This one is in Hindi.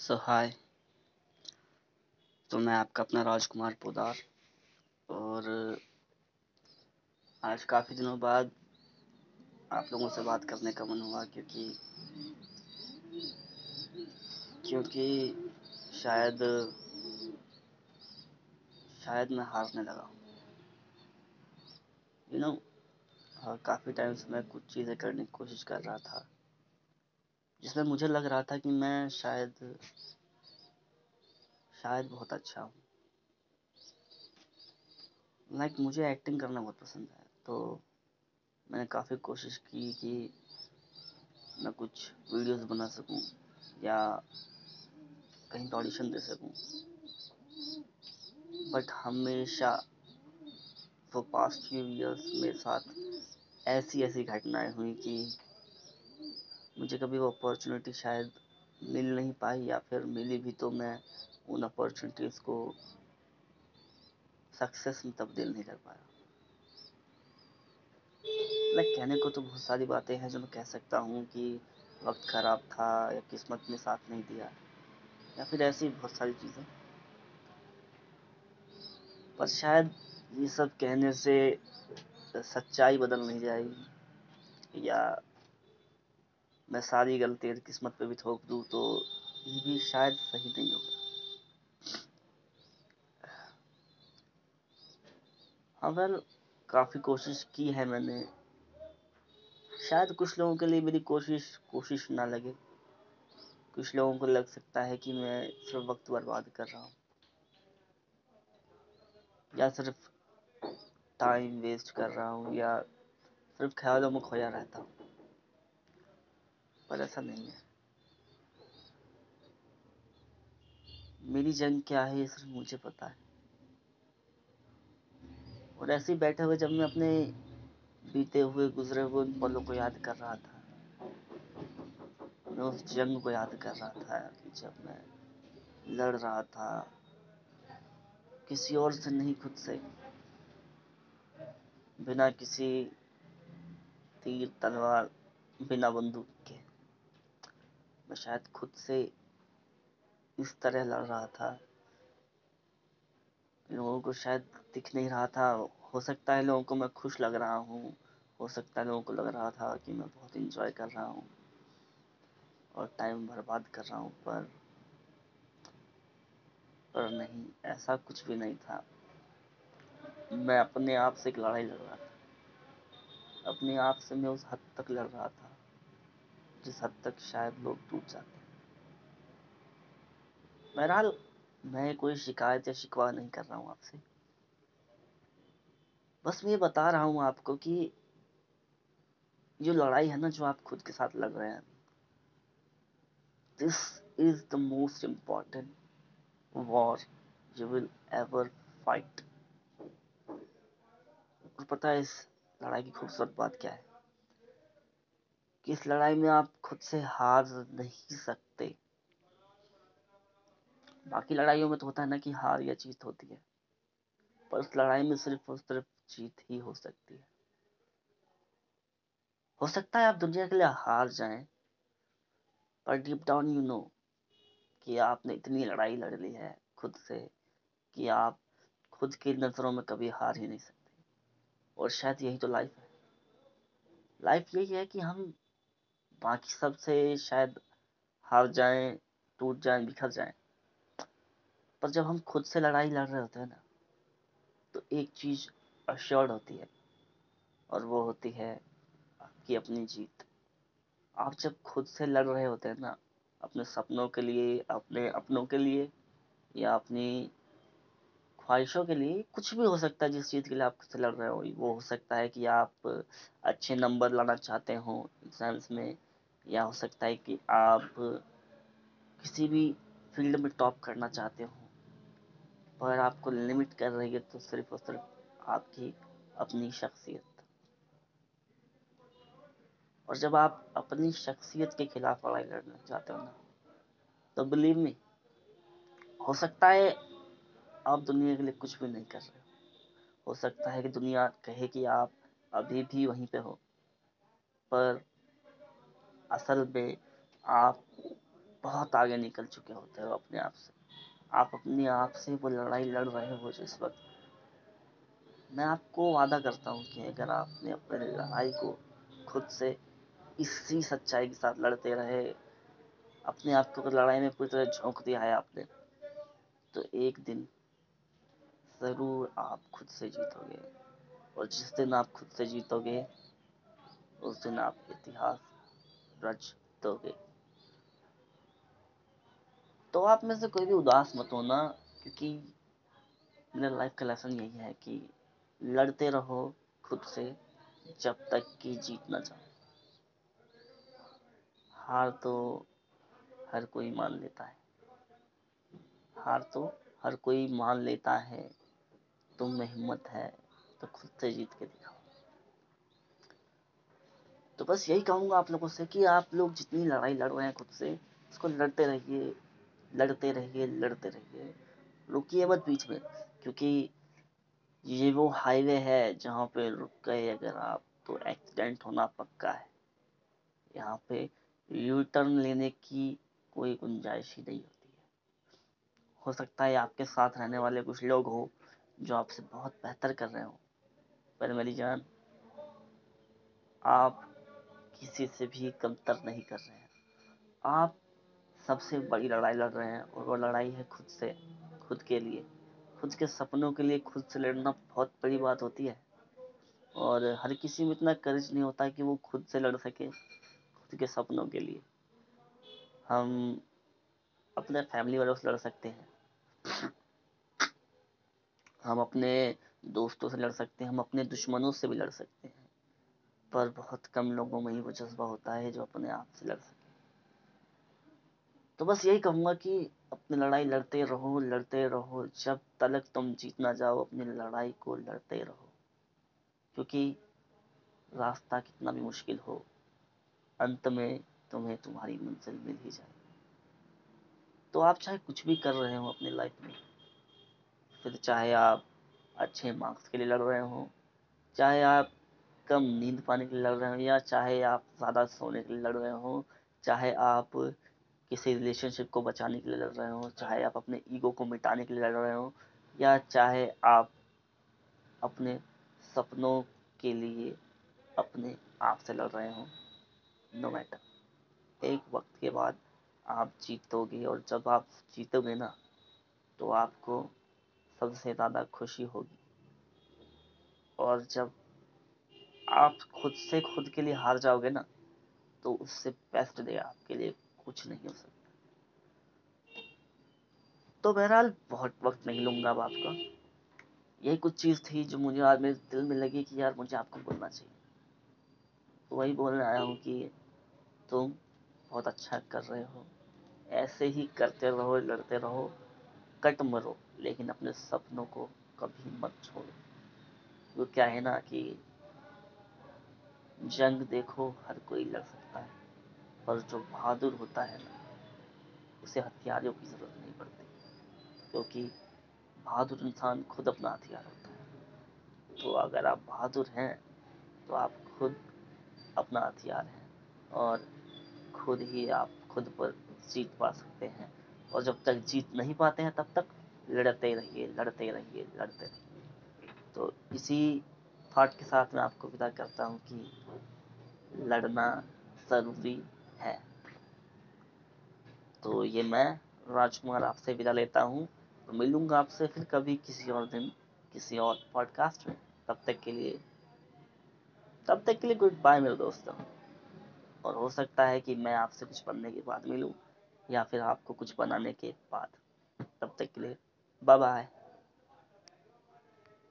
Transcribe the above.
सो हाय तो मैं आपका अपना राजकुमार पोदार और, आज काफ़ी दिनों बाद आप लोगों से बात करने का मन हुआ क्योंकि क्योंकि शायद शायद मैं हारने लगा यू नो काफ़ी टाइम से मैं कुछ चीज़ें करने की कोशिश कर रहा था। जिसमें मुझे लग रहा था कि मैं शायद शायद बहुत अच्छा हूँ। लाइक like, मुझे एक्टिंग करना बहुत पसंद है। तो मैंने काफ़ी कोशिश की कि मैं कुछ वीडियोस बना सकूँ या कहीं ऑडिशन दे सकूँ। बट हमेशा फॉर पास्ट फ्यू ईयर्स मेरे साथ ऐसी ऐसी घटनाएँ हुई कि मुझे कभी वो अपॉर्चुनिटी शायद मिल नहीं पाई या फिर मिली भी तो मैं उन अपॉर्चुनिटीज़ को सक्सेस में तब्दील नहीं कर पाया। लाइक कहने को तो बहुत सारी बातें हैं जो मैं कह सकता हूँ कि वक्त ख़राब था या किस्मत ने साथ नहीं दिया या फिर ऐसी बहुत सारी चीज़ें। पर शायद ये सब कहने से सच्चाई बदल नहीं जाएगी या मैं सारी गलती किस्मत पे भी थोप दूँ तो ये भी शायद सही नहीं होगा। हाँ वेल काफ़ी कोशिश की है मैंने। शायद कुछ लोगों के लिए मेरी कोशिश कोशिश ना लगे। कुछ लोगों को लग सकता है कि मैं सिर्फ़ वक्त बर्बाद कर रहा हूँ। या सिर्फ़ टाइम वेस्ट कर रहा हूँ, या सिर्फ़ ख्यालों में खोया रहता हूँ। पर ऐसा नहीं है। मेरी जंग क्या है ये सिर्फ़ मुझे पता है। और ऐसे ही बैठे हुए जब मैं अपने बीते हुए गुजरे हुए उन पलों को याद कर रहा था, मैं उस जंग को याद कर रहा था जब मैं लड़ रहा था, किसी और से नहीं खुद से, बिना किसी तीर तलवार, बिना बंदूक मैं शायद खुद से इस तरह लड़ रहा था। लोगों को शायद दिख नहीं रहा था। हो सकता है लोगों को मैं खुश लग रहा हूँ। हो सकता है लोगों को लग रहा था कि मैं बहुत इंजॉय कर रहा हूँ और टाइम बर्बाद कर रहा हूँ, पर पर नहीं, ऐसा कुछ भी नहीं था। मैं अपने आप से एक लड़ाई लड़ रहा था। अपने आप से मैं उस हद तक लड़ रहा था। जिस हद तक शायद लोग टूट जाते हैं। बहरहाल, मैं कोई शिकायत या शिकवा नहीं कर रहा हूँ आपसे। बस मैं ये बता रहा हूँ आपको कि जो लड़ाई है ना जो आप खुद के साथ लड़ रहे हैं। This is the most important war you will ever fight और पता है इस लड़ाई की खूबसूरत बात क्या है? कि इस लड़ाई में आप खुद से हार नहीं सकते। बाकी लड़ाइयों में तो होता है ना कि हार या जीत होती है, पर उस लड़ाई में सिर्फ़ और सिर्फ़ जीत ही हो सकती है। हो सकता है आप दुनिया के लिए हार जाएँ, पर डीप डाउन यू नो कि आपने इतनी लड़ाई लड़ ली है खुद से कि आप खुद की नज़रों में कभी हार ही नहीं सकते। और शायद यही तो लाइफ है। लाइफ यही है कि हम बाकी सबसे शायद हार जाएँ, टूट जाएँ, बिखर जाएँ। पर जब हम खुद से लड़ाई लड़ रहे होते हैं ना तो एक चीज़ अश्योर्ड होती है, और वो होती है आपकी अपनी जीत। आप जब खुद से लड़ रहे होते हैं ना, अपने सपनों के लिए, अपने अपनों के लिए, या अपनी ख्वाहिशों के लिए, कुछ भी हो सकता है जिस चीज़ के लिए आप खुद से लड़ रहे हो, वो हो सकता है कि आप अच्छे नंबर लाना चाहते हो, एग्ज़ाम्स में या हो सकता है कि आप किसी भी फ़ील्ड में टॉप करना चाहते हो, पर आपको लिमिट कर रही है तो सिर्फ़ और सिर्फ़ आपकी अपनी शख्सियत। और जब आप अपनी शख्सियत के खिलाफ लड़ाई लड़ना चाहते हो ना तो बिलीव मी हो सकता है आप दुनिया के लिए कुछ भी नहीं कर रहे हो सकता है कि दुनिया कहे कि आप अभी भी वहीं पे हो, पर असल में आप बहुत आगे निकल चुके होते हो अपने आप से। आप अपने आप से वो लड़ाई लड़ रहे हो जिस वक्त। मैं आपको वादा करता हूँ कि अगर आपने अपने लड़ाई को खुद से इसी सच्चाई के साथ लड़ते रहे, अपने आप को लड़ाई में पूरी तरह झोंक दिया है आपने तो एक दिन ज़रूर आप खुद से जीतोगे। और जिस दिन आप खुद से जीतोगे, उस दिन आप इतिहास रच दोगे। तो आप में से कोई भी उदास मत होना, क्योंकि मेरा लाइफ का लेसन यही है कि लड़ते रहो खुद से जब तक कि जीत ना जाओ। हार तो हर कोई मान लेता है। हार तो हर कोई मान लेता है। तुम में हिम्मत है तो खुद से जीत के दिखाओ। तो बस यही कहूँगा आप लोगों से कि आप लोग जितनी लड़ाई लड़ रहे हैं खुद से, उसको लड़ते रहिए लड़ते रहिए लड़ते रहिए। रुकिए मत बीच में, क्योंकि ये वो हाईवे है जहाँ पे रुक गए अगर आप तो एक्सीडेंट होना पक्का है। यहाँ पे यू टर्न लेने की कोई गुंजाइश ही नहीं होती है। हो सकता है आपके साथ रहने वाले कुछ लोग हो जो आपसे बहुत बेहतर कर रहे हो। पर मेरी जान, आप किसी से भी कमतर नहीं कर रहे हैं। आप सबसे बड़ी लड़ाई लड़ रहे हैं और वो लड़ाई है खुद से, खुद के लिए। खुद के सपनों के लिए खुद से लड़ना बहुत बड़ी बात होती है। और हर किसी में इतना करेज नहीं होता कि वो खुद से लड़ सके, खुद के सपनों के लिए। हम अपने फैमिली वालों से लड़ सकते हैं। हम अपने दोस्तों से लड़ सकते हैं। हम अपने दुश्मनों से भी लड़ सकते हैं। पर बहुत कम लोगों में ही वो जज्बा होता है जो अपने आप से लड़ सके। तो बस यही कहूँगा कि अपनी लड़ाई लड़ते रहो लड़ते रहो। जब तलक तुम जीतना जाओ, अपनी लड़ाई को लड़ते रहो। क्योंकि रास्ता कितना भी मुश्किल हो, अंत में तुम्हें तुम्हारी मंजिल मिल ही जाए। तो आप चाहे कुछ भी कर रहे हो अपनी लाइफ में, फिर चाहे आप अच्छे मार्क्स के लिए लड़ रहे हो, चाहे आप कम नींद पाने के लिए लड़ रहे हो या चाहे आप ज़्यादा सोने के लिए लड़ रहे हो, चाहे आप किसी रिलेशनशिप को बचाने के लिए लड़ रहे हो, चाहे आप अपने ईगो को मिटाने के लिए लड़ रहे हो, या चाहे आप अपने सपनों के लिए अपने आप से लड़ रहे हो नो मैटर एक वक्त के बाद आप जीतोगे और जब आप जीतोगे ना तो आपको सबसे ज़्यादा खुशी होगी। और जब आप खुद से खुद के लिए हार जाओगे ना तो उससे बेस्ट डे आपके लिए कुछ नहीं हो सकता। तो बहरहाल, बहुत वक्त नहीं लूँगा अब आपका। यही कुछ चीज़ थी जो मुझे आज मेरे दिल में लगी कि यार मुझे आपको बोलना चाहिए। तो वही बोलने आया हूँ कि तुम बहुत अच्छा कर रहे हो। ऐसे ही करते रहो, लड़ते रहो, कट मरो, लेकिन अपने सपनों को कभी मत छोड़ो। वो क्या है ना कि जंग देखो, हर कोई लड़ सकता है। पर जो बहादुर होता है ना, उसे हथियारों की ज़रूरत नहीं पड़ती, क्योंकि बहादुर इंसान खुद अपना हथियार होता है। तो अगर आप बहादुर हैं तो आप खुद अपना हथियार हैं और खुद ही आप खुद पर जीत पा सकते हैं। और जब तक जीत नहीं पाते हैं, तब तक लड़ते रहिए लड़ते रहिए लड़ते रहिए। तो इसी थॉट के साथ मैं आपको विदा करता हूँ कि लड़ना ज़रूरी है। तो ये मैं राजकुमार आपसे विदा लेता हूँ। तो मिलूँगा आपसे फिर कभी किसी और दिन, किसी और पॉडकास्ट में। तब तक के लिए, तब तक के लिए गुड बाय मेरे दोस्तों। और हो सकता है कि मैं आपसे कुछ बनने के बाद मिलूं, या फिर आपको कुछ बनाने के बाद। तब तक के लिए बाय बाय